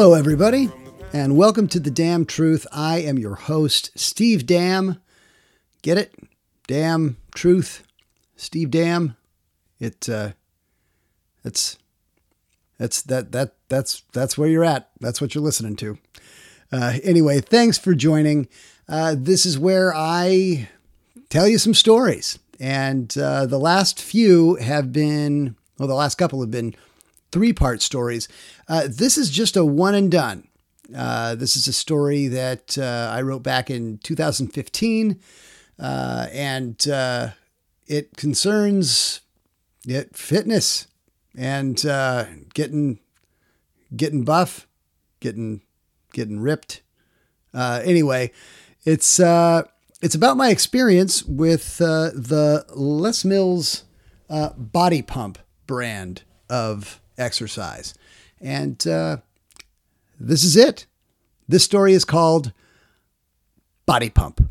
Hello, everybody, and welcome to The Damn Truth. I am your host, Steve Dam. Get it? Damn Truth. Steve Dam. It, uh, it's, that's, that, that, that's, that's where you're at. That's what you're listening to. Uh, anyway, thanks for joining. Uh, this is where I tell you some stories. And uh, the last few have been, well, the last couple have been three part stories. Uh, this is just a one and done. Uh, this is a story that uh, I wrote back in 2015, uh, and uh, it concerns it fitness and uh, getting getting buff, getting getting ripped. anyway, it's it's about my experience with the Les Mills Body Pump brand of exercise. And uh, this is it. This story is called Body Pump.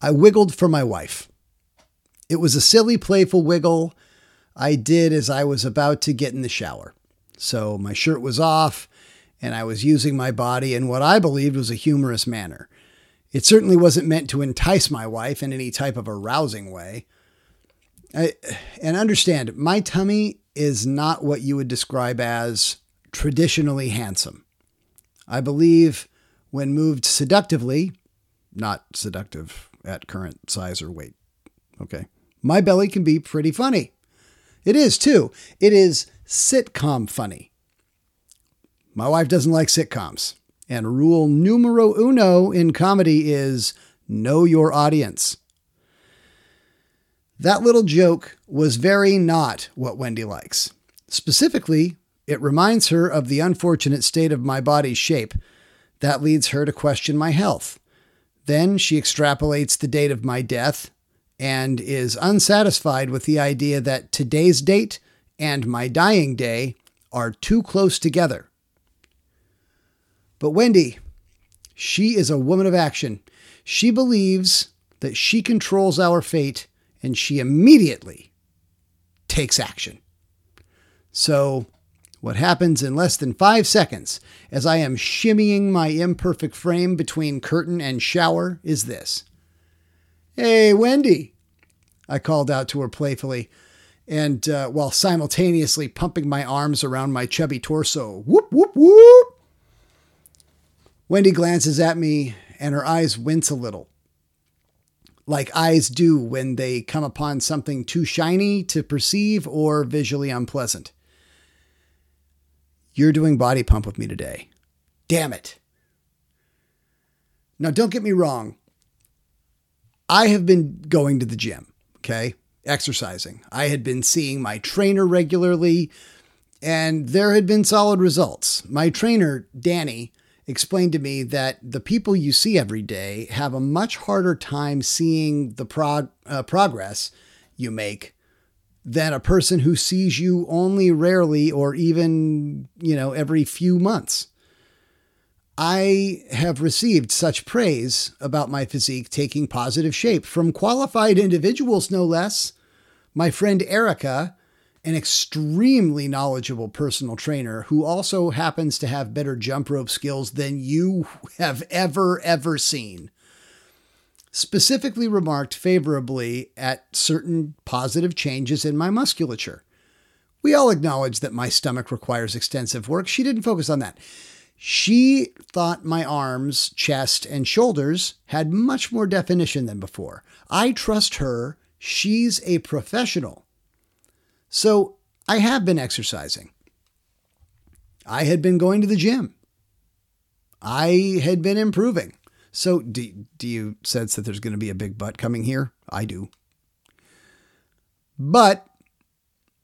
I wiggled for my wife. It was a silly, playful wiggle I did as I was about to get in the shower. So my shirt was off, and I was using my body in what I believed was a humorous manner. It certainly wasn't meant to entice my wife in any type of arousing way. I, and understand, my tummy is not what you would describe as traditionally handsome. I believe when moved seductively, not seductive at current size or weight. Okay. My belly can be pretty funny. It is too. It is sitcom funny. My wife doesn't like sitcoms. And rule numero uno in comedy is know your audience. That little joke was very not what Wendy likes. Specifically, it reminds her of the unfortunate state of my body's shape. That leads her to question my health. Then she extrapolates the date of my death and is unsatisfied with the idea that today's date and my dying day are too close together. But Wendy, she is a woman of action. She believes that she controls our fate and she immediately takes action. So, what happens in less than five seconds as I am shimmying my imperfect frame between curtain and shower is this Hey, Wendy, I called out to her playfully, and uh, while simultaneously pumping my arms around my chubby torso. Whoop, whoop, whoop. Wendy glances at me and her eyes wince a little like eyes do when they come upon something too shiny to perceive or visually unpleasant. You're doing body pump with me today. Damn it. Now, don't get me wrong. I have been going to the gym, okay? Exercising. I had been seeing my trainer regularly, and there had been solid results. My trainer, Danny, explained to me that the people you see every day have a much harder time seeing the prog- uh, progress you make than a person who sees you only rarely or even, you know, every few months. I have received such praise about my physique taking positive shape from qualified individuals, no less. My friend Erica, an extremely knowledgeable personal trainer who also happens to have better jump rope skills than you have ever, ever seen, specifically remarked favorably at certain positive changes in my musculature. We all acknowledge that my stomach requires extensive work. She didn't focus on that. She thought my arms, chest, and shoulders had much more definition than before. I trust her. She's a professional. So I have been exercising. I had been going to the gym. I had been improving. So do, do you sense that there's going to be a big butt coming here? I do. But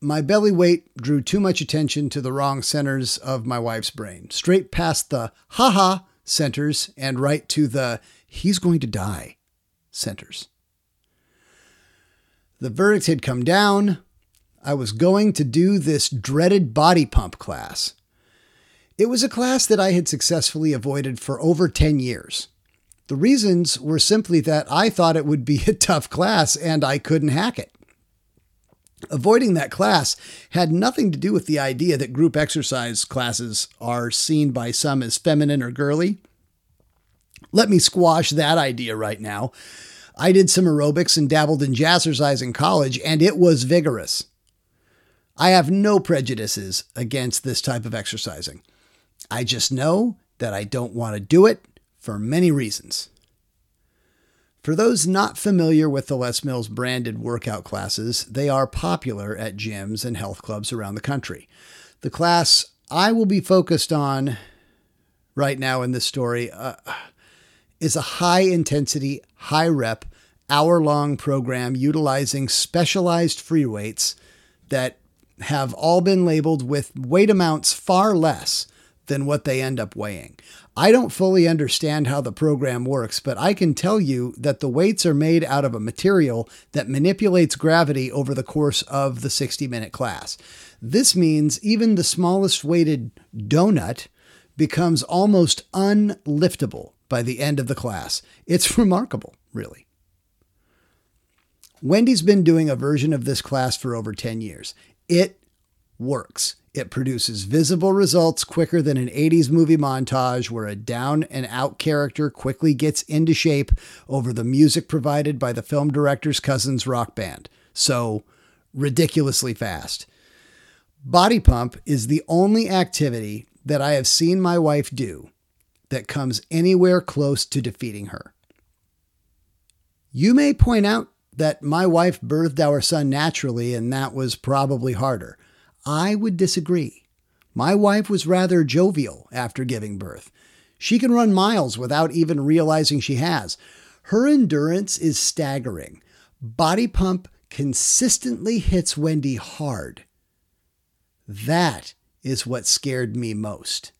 my belly weight drew too much attention to the wrong centers of my wife's brain, straight past the haha centers and right to the he's going to die centers. The verdict had come down. I was going to do this dreaded body pump class. It was a class that I had successfully avoided for over 10 years. The reasons were simply that I thought it would be a tough class and I couldn't hack it. Avoiding that class had nothing to do with the idea that group exercise classes are seen by some as feminine or girly. Let me squash that idea right now. I did some aerobics and dabbled in jazzercise in college, and it was vigorous. I have no prejudices against this type of exercising. I just know that I don't want to do it for many reasons. For those not familiar with the Les Mills branded workout classes, they are popular at gyms and health clubs around the country. The class I will be focused on right now in this story uh, is a high intensity, high rep, hour long program utilizing specialized free weights that have all been labeled with weight amounts far less than what they end up weighing. I don't fully understand how the program works, but I can tell you that the weights are made out of a material that manipulates gravity over the course of the 60 minute class. This means even the smallest weighted donut becomes almost unliftable by the end of the class. It's remarkable, really. Wendy's been doing a version of this class for over 10 years. It works. It produces visible results quicker than an 80s movie montage where a down and out character quickly gets into shape over the music provided by the film director's cousin's rock band. So, ridiculously fast. Body pump is the only activity that I have seen my wife do that comes anywhere close to defeating her. You may point out that my wife birthed our son naturally and that was probably harder. I would disagree. My wife was rather jovial after giving birth. She can run miles without even realizing she has. Her endurance is staggering. Body pump consistently hits Wendy hard. That is what scared me most.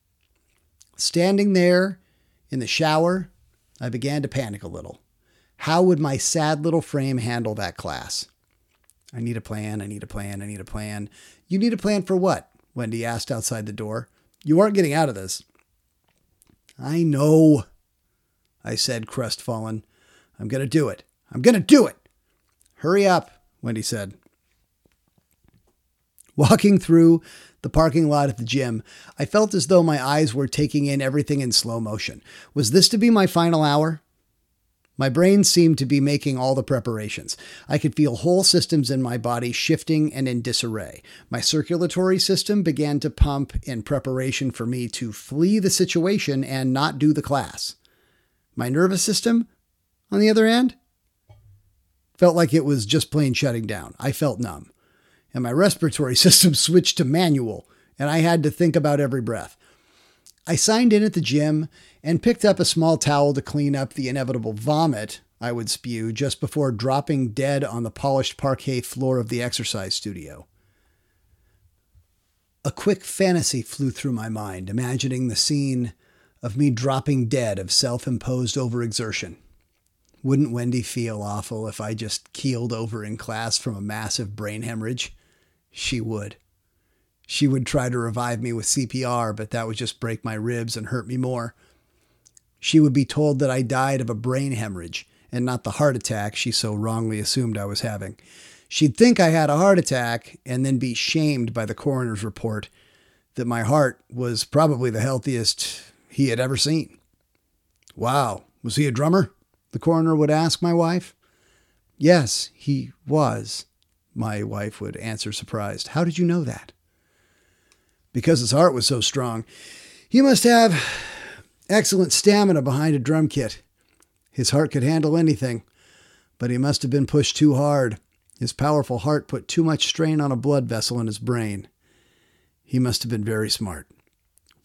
Standing there in the shower, I began to panic a little. How would my sad little frame handle that class? I need a plan. I need a plan. I need a plan. You need a plan for what? Wendy asked outside the door. You aren't getting out of this. I know, I said, crestfallen. I'm going to do it. I'm going to do it. Hurry up, Wendy said. Walking through the parking lot at the gym, I felt as though my eyes were taking in everything in slow motion. Was this to be my final hour? My brain seemed to be making all the preparations. I could feel whole systems in my body shifting and in disarray. My circulatory system began to pump in preparation for me to flee the situation and not do the class. My nervous system, on the other hand, felt like it was just plain shutting down. I felt numb. And my respiratory system switched to manual, and I had to think about every breath. I signed in at the gym and picked up a small towel to clean up the inevitable vomit I would spew just before dropping dead on the polished parquet floor of the exercise studio. A quick fantasy flew through my mind, imagining the scene of me dropping dead of self imposed overexertion. Wouldn't Wendy feel awful if I just keeled over in class from a massive brain hemorrhage? She would. She would try to revive me with CPR, but that would just break my ribs and hurt me more. She would be told that I died of a brain hemorrhage and not the heart attack she so wrongly assumed I was having. She'd think I had a heart attack and then be shamed by the coroner's report that my heart was probably the healthiest he had ever seen. Wow, was he a drummer? The coroner would ask my wife. Yes, he was, my wife would answer surprised. How did you know that? Because his heart was so strong. He must have Excellent stamina behind a drum kit. His heart could handle anything, but he must have been pushed too hard. His powerful heart put too much strain on a blood vessel in his brain. He must have been very smart.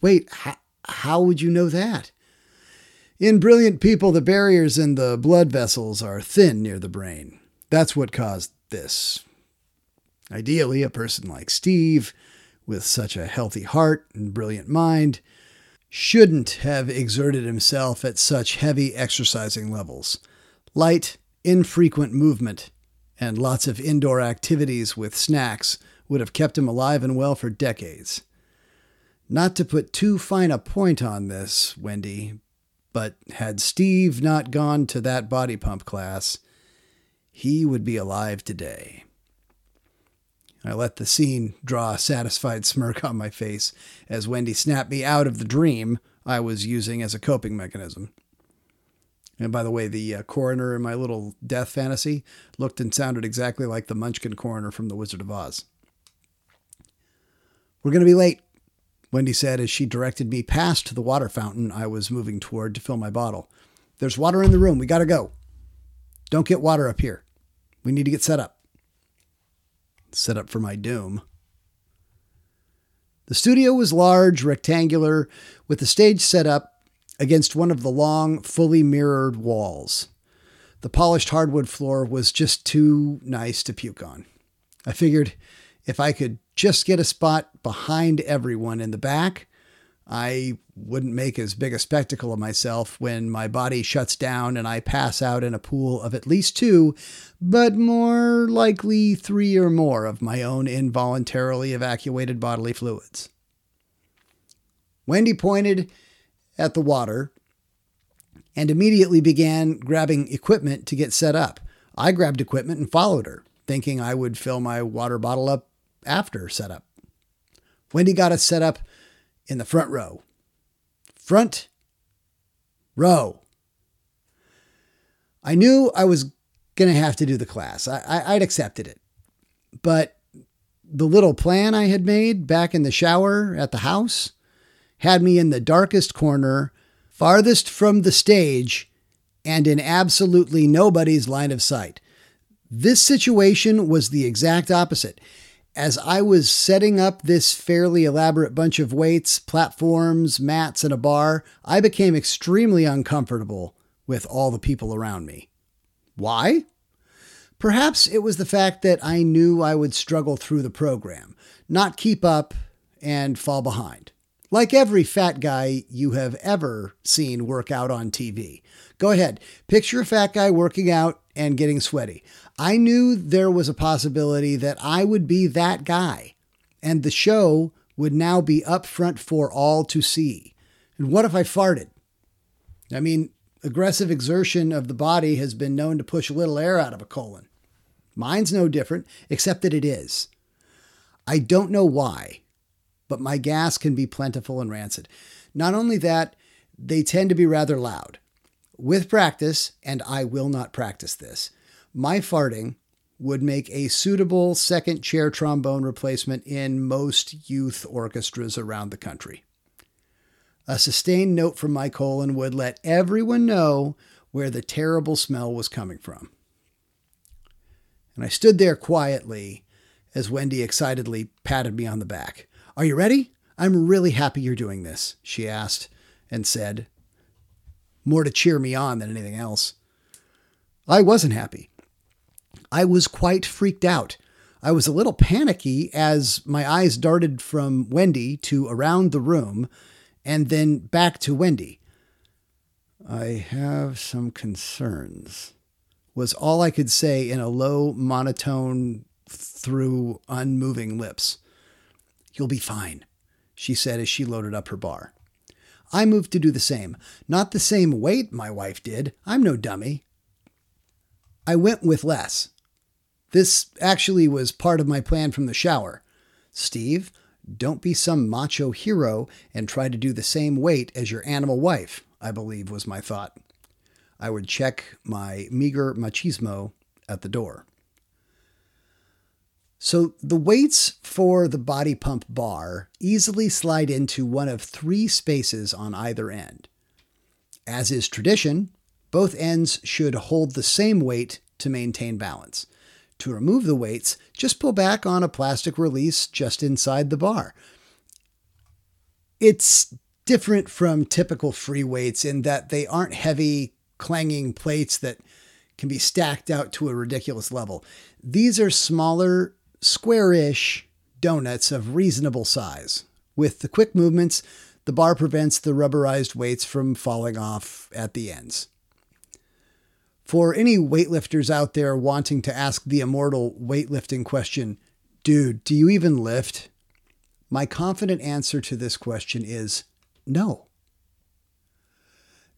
Wait, how, how would you know that? In brilliant people, the barriers in the blood vessels are thin near the brain. That's what caused this. Ideally, a person like Steve, with such a healthy heart and brilliant mind, shouldn't have exerted himself at such heavy exercising levels. Light, infrequent movement, and lots of indoor activities with snacks would have kept him alive and well for decades. Not to put too fine a point on this, Wendy, but had Steve not gone to that body pump class, he would be alive today. I let the scene draw a satisfied smirk on my face as Wendy snapped me out of the dream I was using as a coping mechanism. And by the way, the uh, coroner in my little death fantasy looked and sounded exactly like the Munchkin coroner from The Wizard of Oz. We're going to be late, Wendy said as she directed me past the water fountain I was moving toward to fill my bottle. There's water in the room. We got to go. Don't get water up here. We need to get set up. Set up for my doom. The studio was large, rectangular, with the stage set up against one of the long, fully mirrored walls. The polished hardwood floor was just too nice to puke on. I figured if I could just get a spot behind everyone in the back, I wouldn't make as big a spectacle of myself when my body shuts down and I pass out in a pool of at least two, but more likely three or more of my own involuntarily evacuated bodily fluids. Wendy pointed at the water and immediately began grabbing equipment to get set up. I grabbed equipment and followed her, thinking I would fill my water bottle up after setup. Wendy got us set up in the front row. Front row. I knew I was going to have to do the class. I, I, would accepted it. But the little plan I had made back in the shower at the house had me in the darkest corner, farthest from the stage, and in absolutely nobody's line of sight. This situation was the exact opposite as I was setting up this fairly elaborate bunch of weights, platforms, mats, and a bar, I became extremely uncomfortable with all the people around me. Why? Perhaps it was the fact that I knew I would struggle through the program, not keep up, and fall behind. Like every fat guy you have ever seen work out on TV. Go ahead, picture a fat guy working out and getting sweaty. I knew there was a possibility that I would be that guy, and the show would now be up front for all to see. And what if I farted? I mean, aggressive exertion of the body has been known to push a little air out of a colon. Mine's no different, except that it is. I don't know why, but my gas can be plentiful and rancid. Not only that, they tend to be rather loud. With practice, and I will not practice this, my farting would make a suitable second chair trombone replacement in most youth orchestras around the country. A sustained note from my colon would let everyone know where the terrible smell was coming from. And I stood there quietly as Wendy excitedly patted me on the back. Are you ready? I'm really happy you're doing this, she asked and said, more to cheer me on than anything else. I wasn't happy. I was quite freaked out. I was a little panicky as my eyes darted from Wendy to around the room and then back to Wendy. I have some concerns, was all I could say in a low monotone through unmoving lips. You'll be fine, she said as she loaded up her bar. I moved to do the same. Not the same weight my wife did. I'm no dummy. I went with less. This actually was part of my plan from the shower. Steve, don't be some macho hero and try to do the same weight as your animal wife, I believe was my thought. I would check my meager machismo at the door. So the weights for the body pump bar easily slide into one of three spaces on either end. As is tradition, both ends should hold the same weight to maintain balance. To remove the weights, just pull back on a plastic release just inside the bar. It's different from typical free weights in that they aren't heavy, clanging plates that can be stacked out to a ridiculous level. These are smaller, squarish donuts of reasonable size. With the quick movements, the bar prevents the rubberized weights from falling off at the ends. For any weightlifters out there wanting to ask the immortal weightlifting question, dude, do you even lift? My confident answer to this question is no.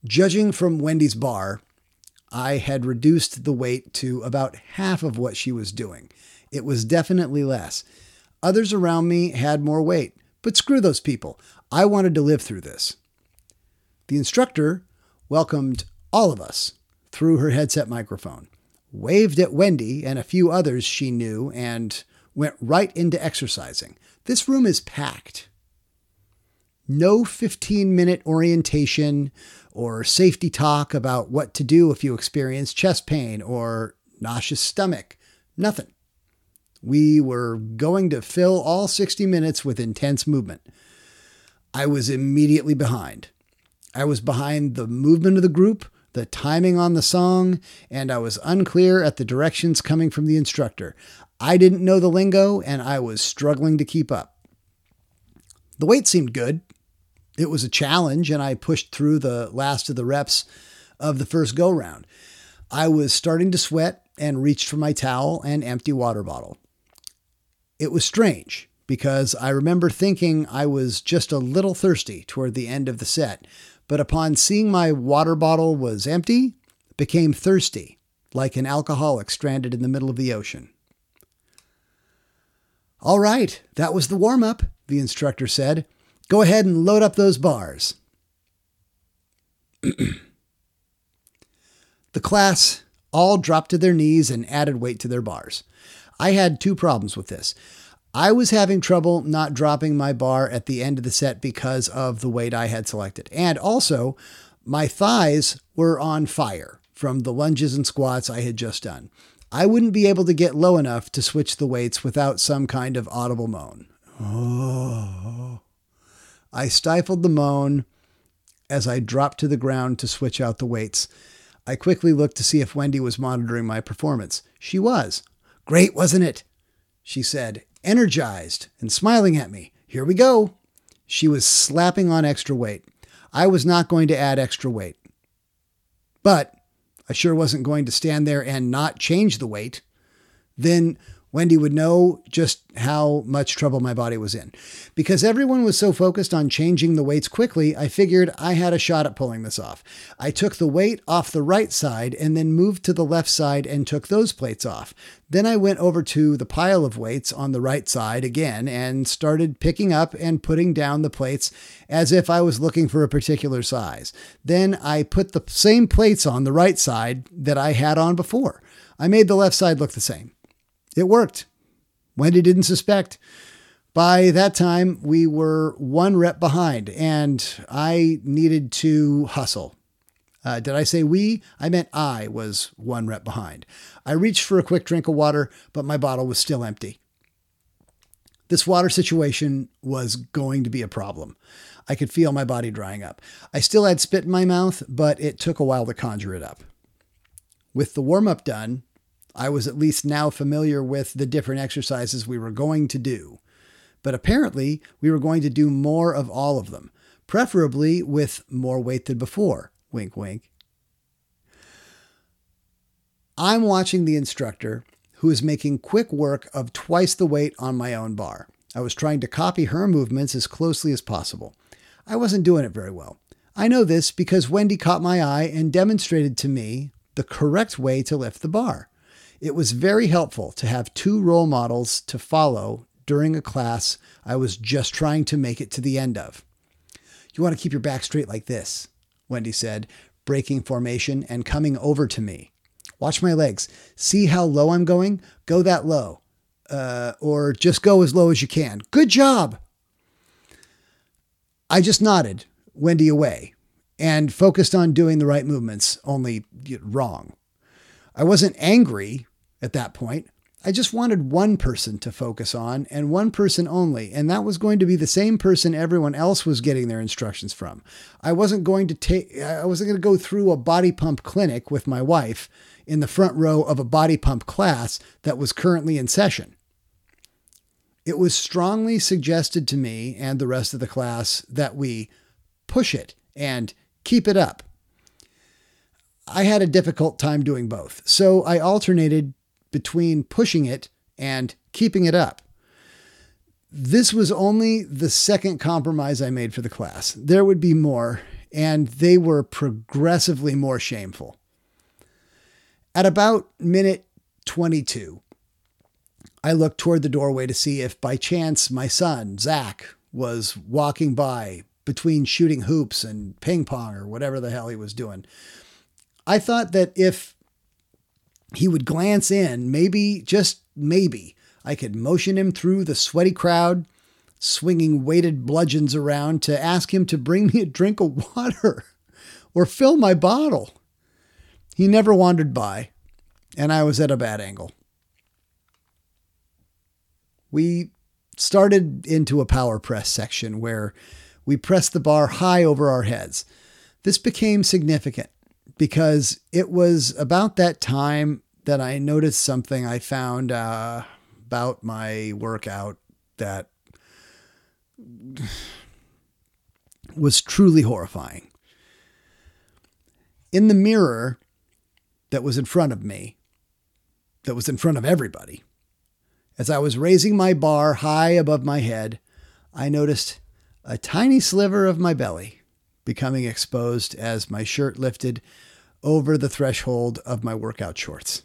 Judging from Wendy's bar, I had reduced the weight to about half of what she was doing, It was definitely less. Others around me had more weight, but screw those people. I wanted to live through this. The instructor welcomed all of us through her headset microphone, waved at Wendy and a few others she knew, and went right into exercising. This room is packed. No 15 minute orientation or safety talk about what to do if you experience chest pain or nauseous stomach. Nothing. We were going to fill all 60 minutes with intense movement. I was immediately behind. I was behind the movement of the group, the timing on the song, and I was unclear at the directions coming from the instructor. I didn't know the lingo, and I was struggling to keep up. The weight seemed good. It was a challenge, and I pushed through the last of the reps of the first go round. I was starting to sweat and reached for my towel and empty water bottle. It was strange because I remember thinking I was just a little thirsty toward the end of the set, but upon seeing my water bottle was empty, became thirsty, like an alcoholic stranded in the middle of the ocean. All right, that was the warm up, the instructor said. Go ahead and load up those bars. the class all dropped to their knees and added weight to their bars. I had two problems with this. I was having trouble not dropping my bar at the end of the set because of the weight I had selected. And also, my thighs were on fire from the lunges and squats I had just done. I wouldn't be able to get low enough to switch the weights without some kind of audible moan. Oh. I stifled the moan as I dropped to the ground to switch out the weights. I quickly looked to see if Wendy was monitoring my performance. She was. Great, wasn't it? She said, energized and smiling at me. Here we go. She was slapping on extra weight. I was not going to add extra weight. But I sure wasn't going to stand there and not change the weight. Then Wendy would know just how much trouble my body was in. Because everyone was so focused on changing the weights quickly, I figured I had a shot at pulling this off. I took the weight off the right side and then moved to the left side and took those plates off. Then I went over to the pile of weights on the right side again and started picking up and putting down the plates as if I was looking for a particular size. Then I put the same plates on the right side that I had on before. I made the left side look the same. It worked. Wendy didn't suspect. By that time, we were one rep behind, and I needed to hustle. Uh, did I say we? I meant I was one rep behind. I reached for a quick drink of water, but my bottle was still empty. This water situation was going to be a problem. I could feel my body drying up. I still had spit in my mouth, but it took a while to conjure it up. With the warm up done, I was at least now familiar with the different exercises we were going to do. But apparently, we were going to do more of all of them, preferably with more weight than before. Wink, wink. I'm watching the instructor who is making quick work of twice the weight on my own bar. I was trying to copy her movements as closely as possible. I wasn't doing it very well. I know this because Wendy caught my eye and demonstrated to me the correct way to lift the bar. It was very helpful to have two role models to follow during a class I was just trying to make it to the end of. You want to keep your back straight like this, Wendy said, breaking formation and coming over to me. Watch my legs. See how low I'm going? Go that low. Uh, or just go as low as you can. Good job. I just nodded Wendy away and focused on doing the right movements, only wrong. I wasn't angry at that point. I just wanted one person to focus on and one person only, and that was going to be the same person everyone else was getting their instructions from. I wasn't going to take I wasn't going to go through a body pump clinic with my wife in the front row of a body pump class that was currently in session. It was strongly suggested to me and the rest of the class that we push it and keep it up. I had a difficult time doing both, so I alternated between pushing it and keeping it up. This was only the second compromise I made for the class. There would be more, and they were progressively more shameful. At about minute 22, I looked toward the doorway to see if by chance my son, Zach, was walking by between shooting hoops and ping pong or whatever the hell he was doing. I thought that if he would glance in, maybe, just maybe, I could motion him through the sweaty crowd, swinging weighted bludgeons around to ask him to bring me a drink of water or fill my bottle. He never wandered by, and I was at a bad angle. We started into a power press section where we pressed the bar high over our heads. This became significant because it was about that time that I noticed something I found uh, about my workout that was truly horrifying. In the mirror that was in front of me, that was in front of everybody, as I was raising my bar high above my head, I noticed a tiny sliver of my belly becoming exposed as my shirt lifted over the threshold of my workout shorts.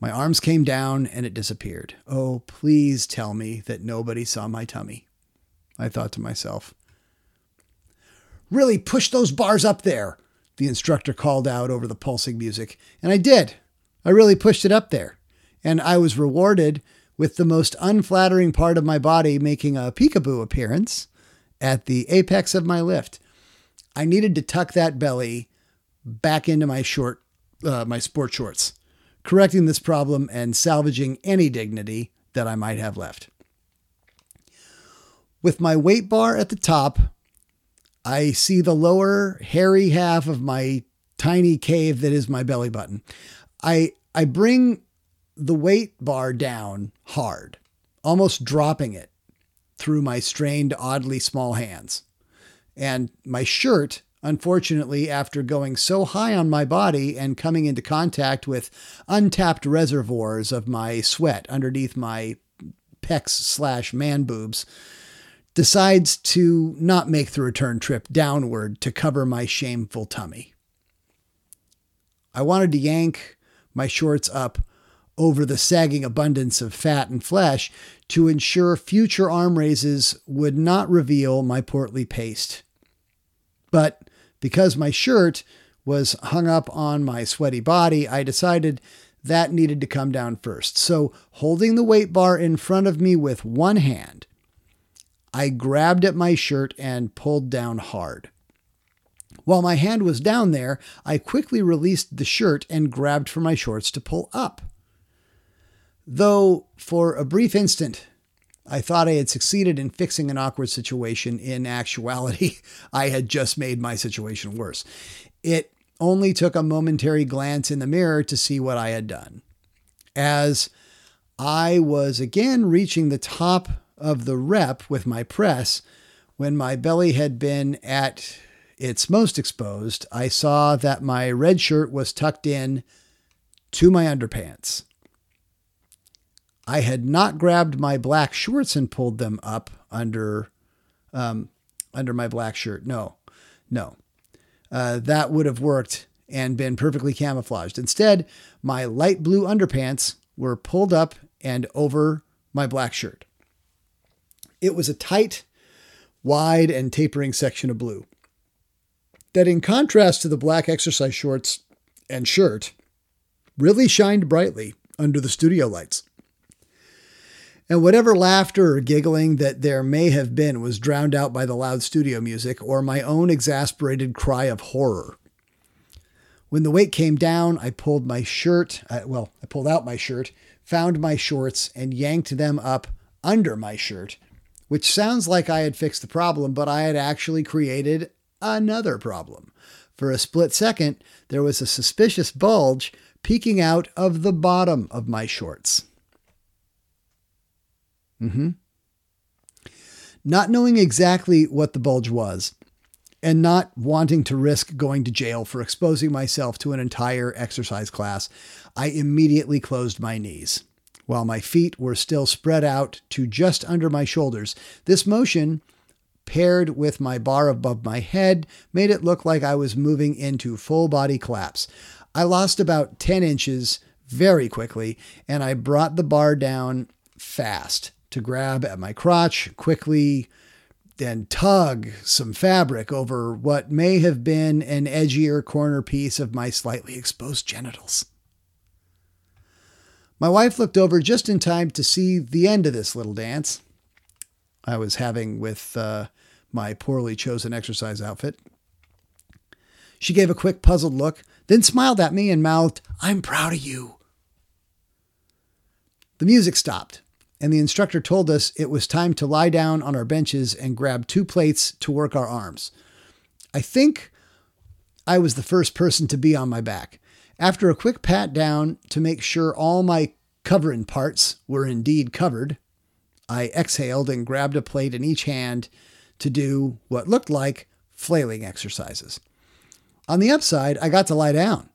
My arms came down and it disappeared. Oh, please tell me that nobody saw my tummy. I thought to myself. Really push those bars up there, the instructor called out over the pulsing music. And I did. I really pushed it up there and I was rewarded with the most unflattering part of my body making a peekaboo appearance at the apex of my lift. I needed to tuck that belly back into my short, uh, my sport shorts, correcting this problem and salvaging any dignity that I might have left. With my weight bar at the top, I see the lower hairy half of my tiny cave that is my belly button. I I bring the weight bar down hard, almost dropping it through my strained, oddly small hands. And my shirt, unfortunately, after going so high on my body and coming into contact with untapped reservoirs of my sweat underneath my pecs slash man boobs, decides to not make the return trip downward to cover my shameful tummy. I wanted to yank my shorts up over the sagging abundance of fat and flesh to ensure future arm raises would not reveal my portly paste. But because my shirt was hung up on my sweaty body, I decided that needed to come down first. So, holding the weight bar in front of me with one hand, I grabbed at my shirt and pulled down hard. While my hand was down there, I quickly released the shirt and grabbed for my shorts to pull up. Though for a brief instant, I thought I had succeeded in fixing an awkward situation. In actuality, I had just made my situation worse. It only took a momentary glance in the mirror to see what I had done. As I was again reaching the top of the rep with my press, when my belly had been at its most exposed, I saw that my red shirt was tucked in to my underpants. I had not grabbed my black shorts and pulled them up under um, under my black shirt. No, no, uh, that would have worked and been perfectly camouflaged. Instead, my light blue underpants were pulled up and over my black shirt. It was a tight, wide, and tapering section of blue that, in contrast to the black exercise shorts and shirt, really shined brightly under the studio lights and whatever laughter or giggling that there may have been was drowned out by the loud studio music or my own exasperated cry of horror. When the weight came down, I pulled my shirt, uh, well, I pulled out my shirt, found my shorts, and yanked them up under my shirt, which sounds like I had fixed the problem, but I had actually created another problem. For a split second, there was a suspicious bulge peeking out of the bottom of my shorts. Mm-hmm. Not knowing exactly what the bulge was, and not wanting to risk going to jail for exposing myself to an entire exercise class, I immediately closed my knees. While my feet were still spread out to just under my shoulders, this motion, paired with my bar above my head, made it look like I was moving into full body collapse. I lost about 10 inches very quickly, and I brought the bar down fast to grab at my crotch quickly, then tug some fabric over what may have been an edgier corner piece of my slightly exposed genitals. My wife looked over just in time to see the end of this little dance I was having with uh, my poorly chosen exercise outfit. She gave a quick puzzled look, then smiled at me and mouthed, I'm proud of you. The music stopped, and the instructor told us it was time to lie down on our benches and grab two plates to work our arms. I think I was the first person to be on my back. After a quick pat down to make sure all my covering parts were indeed covered, I exhaled and grabbed a plate in each hand to do what looked like flailing exercises. On the upside, I got to lie down.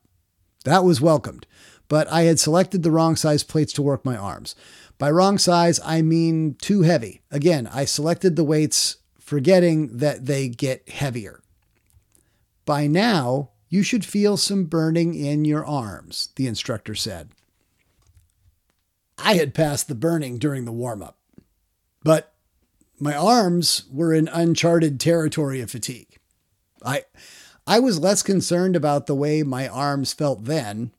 That was welcomed, but I had selected the wrong size plates to work my arms. By wrong size, I mean too heavy. Again, I selected the weights forgetting that they get heavier. By now, you should feel some burning in your arms, the instructor said. I had passed the burning during the warm up, but my arms were in uncharted territory of fatigue. I, I was less concerned about the way my arms felt then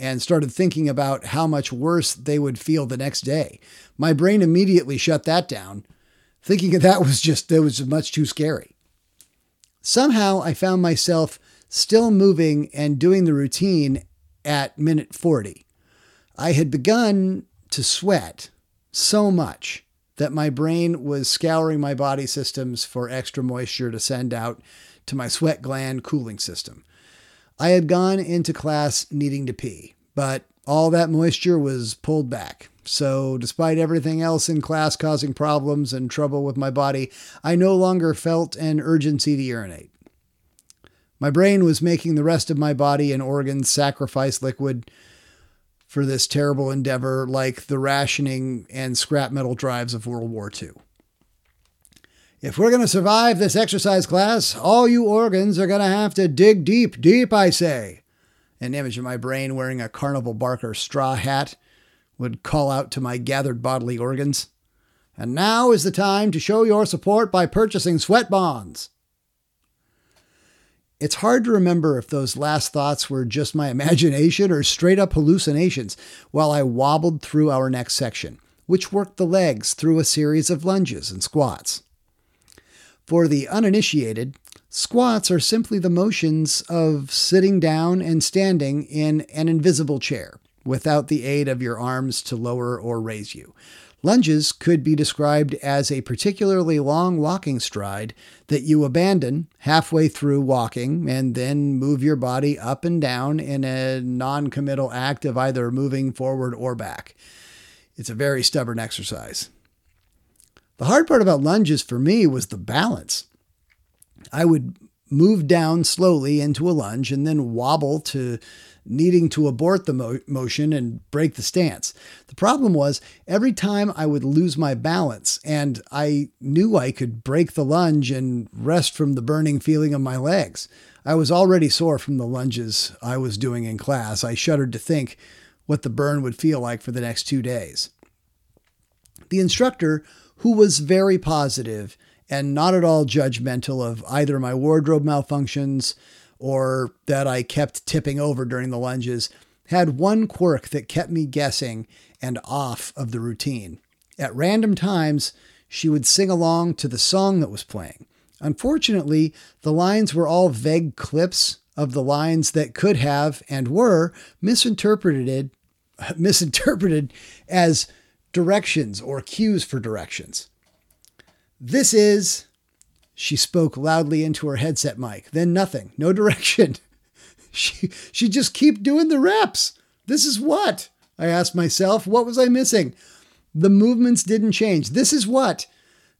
and started thinking about how much worse they would feel the next day. My brain immediately shut that down, thinking that was just that was much too scary. Somehow I found myself still moving and doing the routine at minute 40. I had begun to sweat so much that my brain was scouring my body systems for extra moisture to send out to my sweat gland cooling system. I had gone into class needing to pee, but all that moisture was pulled back. So, despite everything else in class causing problems and trouble with my body, I no longer felt an urgency to urinate. My brain was making the rest of my body and organs sacrifice liquid for this terrible endeavor, like the rationing and scrap metal drives of World War II. If we're going to survive this exercise class, all you organs are going to have to dig deep, deep, I say. An image of my brain wearing a Carnival Barker straw hat would call out to my gathered bodily organs. And now is the time to show your support by purchasing sweat bonds. It's hard to remember if those last thoughts were just my imagination or straight up hallucinations while I wobbled through our next section, which worked the legs through a series of lunges and squats. For the uninitiated, squats are simply the motions of sitting down and standing in an invisible chair without the aid of your arms to lower or raise you. Lunges could be described as a particularly long walking stride that you abandon halfway through walking and then move your body up and down in a non committal act of either moving forward or back. It's a very stubborn exercise. The hard part about lunges for me was the balance. I would move down slowly into a lunge and then wobble to needing to abort the mo- motion and break the stance. The problem was every time I would lose my balance and I knew I could break the lunge and rest from the burning feeling of my legs. I was already sore from the lunges I was doing in class. I shuddered to think what the burn would feel like for the next two days. The instructor, who was very positive and not at all judgmental of either my wardrobe malfunctions, or that I kept tipping over during the lunges had one quirk that kept me guessing and off of the routine. At random times, she would sing along to the song that was playing. Unfortunately, the lines were all vague clips of the lines that could have and were misinterpreted misinterpreted as directions or cues for directions. This is she spoke loudly into her headset mic. Then nothing, no direction. she she just keep doing the reps. This is what? I asked myself, what was I missing? The movements didn't change. This is what?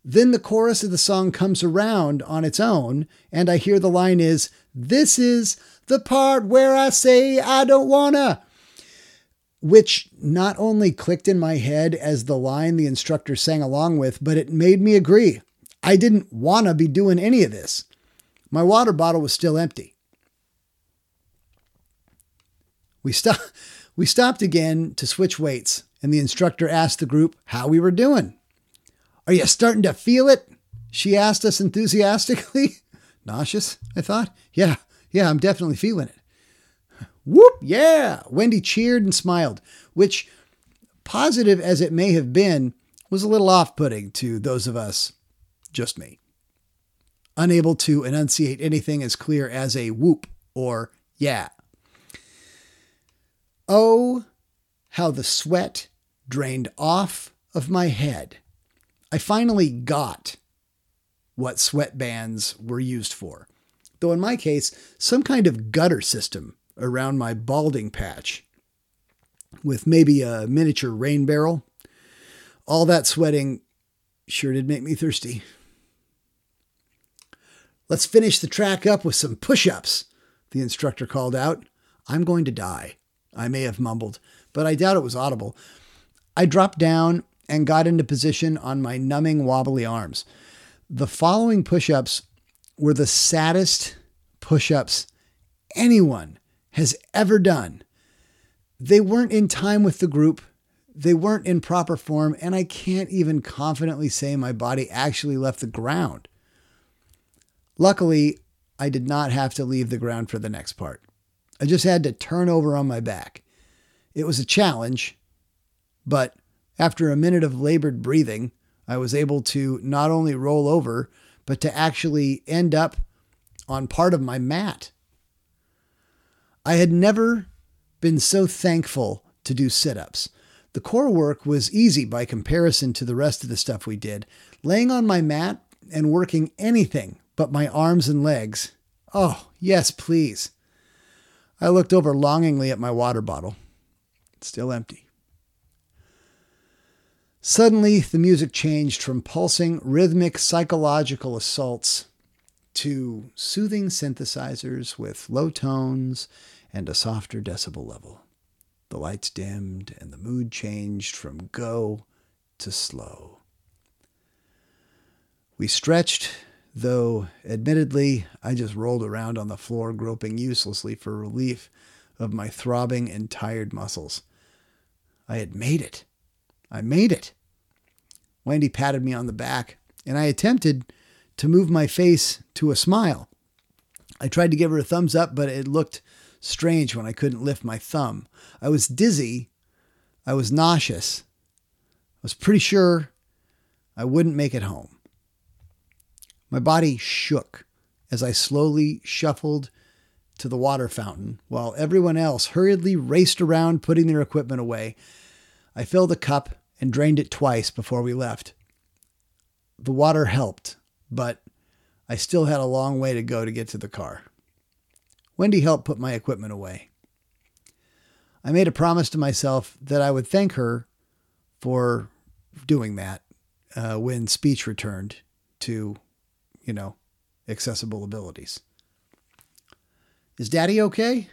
Then the chorus of the song comes around on its own, and I hear the line is, This is the part where I say I don't wanna. Which not only clicked in my head as the line the instructor sang along with, but it made me agree. I didn't want to be doing any of this. My water bottle was still empty. We, stop, We stopped again to switch weights, and the instructor asked the group how we were doing. Are you starting to feel it? She asked us enthusiastically. Nauseous, I thought. Yeah, yeah, I'm definitely feeling it. Whoop, yeah! Wendy cheered and smiled, which, positive as it may have been, was a little off putting to those of us, just me, unable to enunciate anything as clear as a whoop or yeah. Oh, how the sweat drained off of my head. I finally got what sweatbands were used for, though in my case, some kind of gutter system around my balding patch with maybe a miniature rain barrel. All that sweating sure did make me thirsty. Let's finish the track up with some push ups, the instructor called out. I'm going to die, I may have mumbled, but I doubt it was audible. I dropped down and got into position on my numbing, wobbly arms. The following push ups were the saddest push ups anyone has ever done. They weren't in time with the group, they weren't in proper form, and I can't even confidently say my body actually left the ground. Luckily, I did not have to leave the ground for the next part. I just had to turn over on my back. It was a challenge, but after a minute of labored breathing, I was able to not only roll over, but to actually end up on part of my mat. I had never been so thankful to do sit ups. The core work was easy by comparison to the rest of the stuff we did. Laying on my mat and working anything but my arms and legs. Oh, yes, please. I looked over longingly at my water bottle. It's still empty. Suddenly, the music changed from pulsing, rhythmic, psychological assaults to soothing synthesizers with low tones and a softer decibel level. The lights dimmed and the mood changed from go to slow. We stretched, though admittedly I just rolled around on the floor, groping uselessly for relief of my throbbing and tired muscles. I had made it. I made it. Wendy patted me on the back, and I attempted to move my face to a smile. I tried to give her a thumbs up, but it looked strange when I couldn't lift my thumb. I was dizzy. I was nauseous. I was pretty sure I wouldn't make it home. My body shook as I slowly shuffled to the water fountain while everyone else hurriedly raced around putting their equipment away. I filled a cup and drained it twice before we left. The water helped, but I still had a long way to go to get to the car. Wendy helped put my equipment away. I made a promise to myself that I would thank her for doing that uh, when speech returned to, you know, accessible abilities. Is Daddy okay?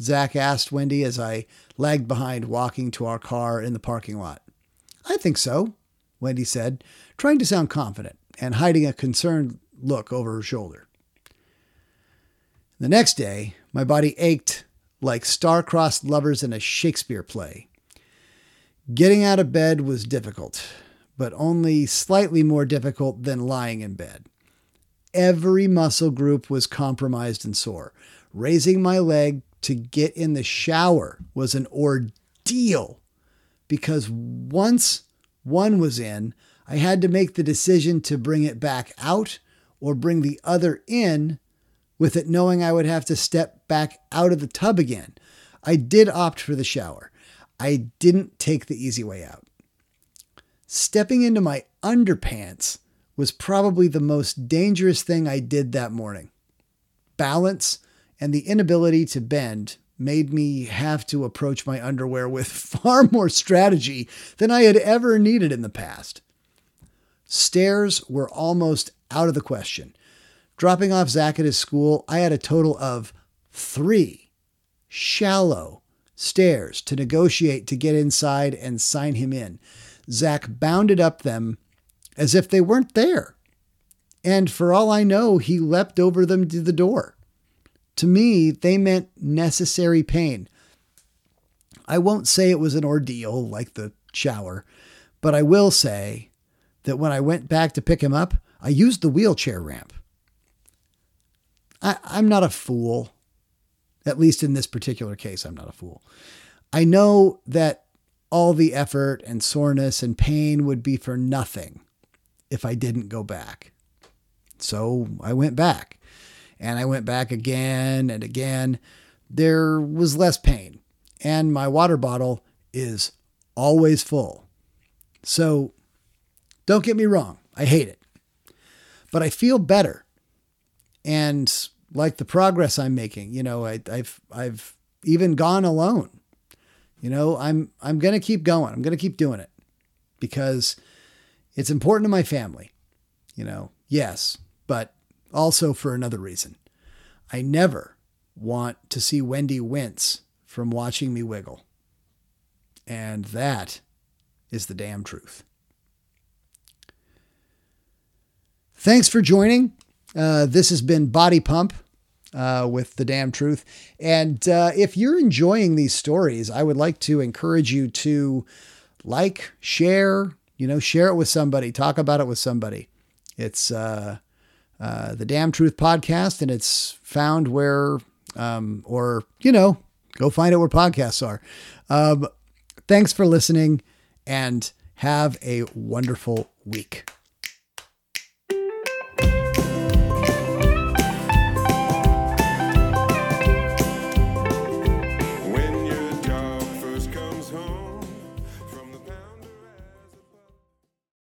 Zach asked Wendy as I lagged behind, walking to our car in the parking lot. I think so, Wendy said, trying to sound confident and hiding a concerned look over her shoulder. The next day, my body ached like star-crossed lovers in a Shakespeare play. Getting out of bed was difficult, but only slightly more difficult than lying in bed. Every muscle group was compromised and sore. Raising my leg to get in the shower was an ordeal because once one was in, I had to make the decision to bring it back out or bring the other in, with it knowing I would have to step back out of the tub again. I did opt for the shower. I didn't take the easy way out. Stepping into my underpants was probably the most dangerous thing I did that morning. Balance and the inability to bend made me have to approach my underwear with far more strategy than I had ever needed in the past. Stairs were almost out of the question. Dropping off Zach at his school, I had a total of three shallow stairs to negotiate to get inside and sign him in. Zach bounded up them as if they weren't there. And for all I know, he leapt over them to the door. To me, they meant necessary pain. I won't say it was an ordeal like the shower, but I will say that when I went back to pick him up, I used the wheelchair ramp. I, I'm not a fool. At least in this particular case, I'm not a fool. I know that all the effort and soreness and pain would be for nothing if I didn't go back. So I went back and I went back again and again. There was less pain, and my water bottle is always full. So don't get me wrong, I hate it. But I feel better. And like the progress I'm making, you know, I, have I've even gone alone. You know, I'm I'm gonna keep going. I'm gonna keep doing it because it's important to my family. You know, yes, but also for another reason. I never want to see Wendy wince from watching me wiggle. And that is the damn truth. Thanks for joining. Uh, this has been Body Pump uh, with the damn truth. And uh, if you're enjoying these stories, I would like to encourage you to like, share, you know, share it with somebody, talk about it with somebody. It's uh, uh, the Damn Truth podcast, and it's found where, um, or, you know, go find it where podcasts are. Um, thanks for listening and have a wonderful week.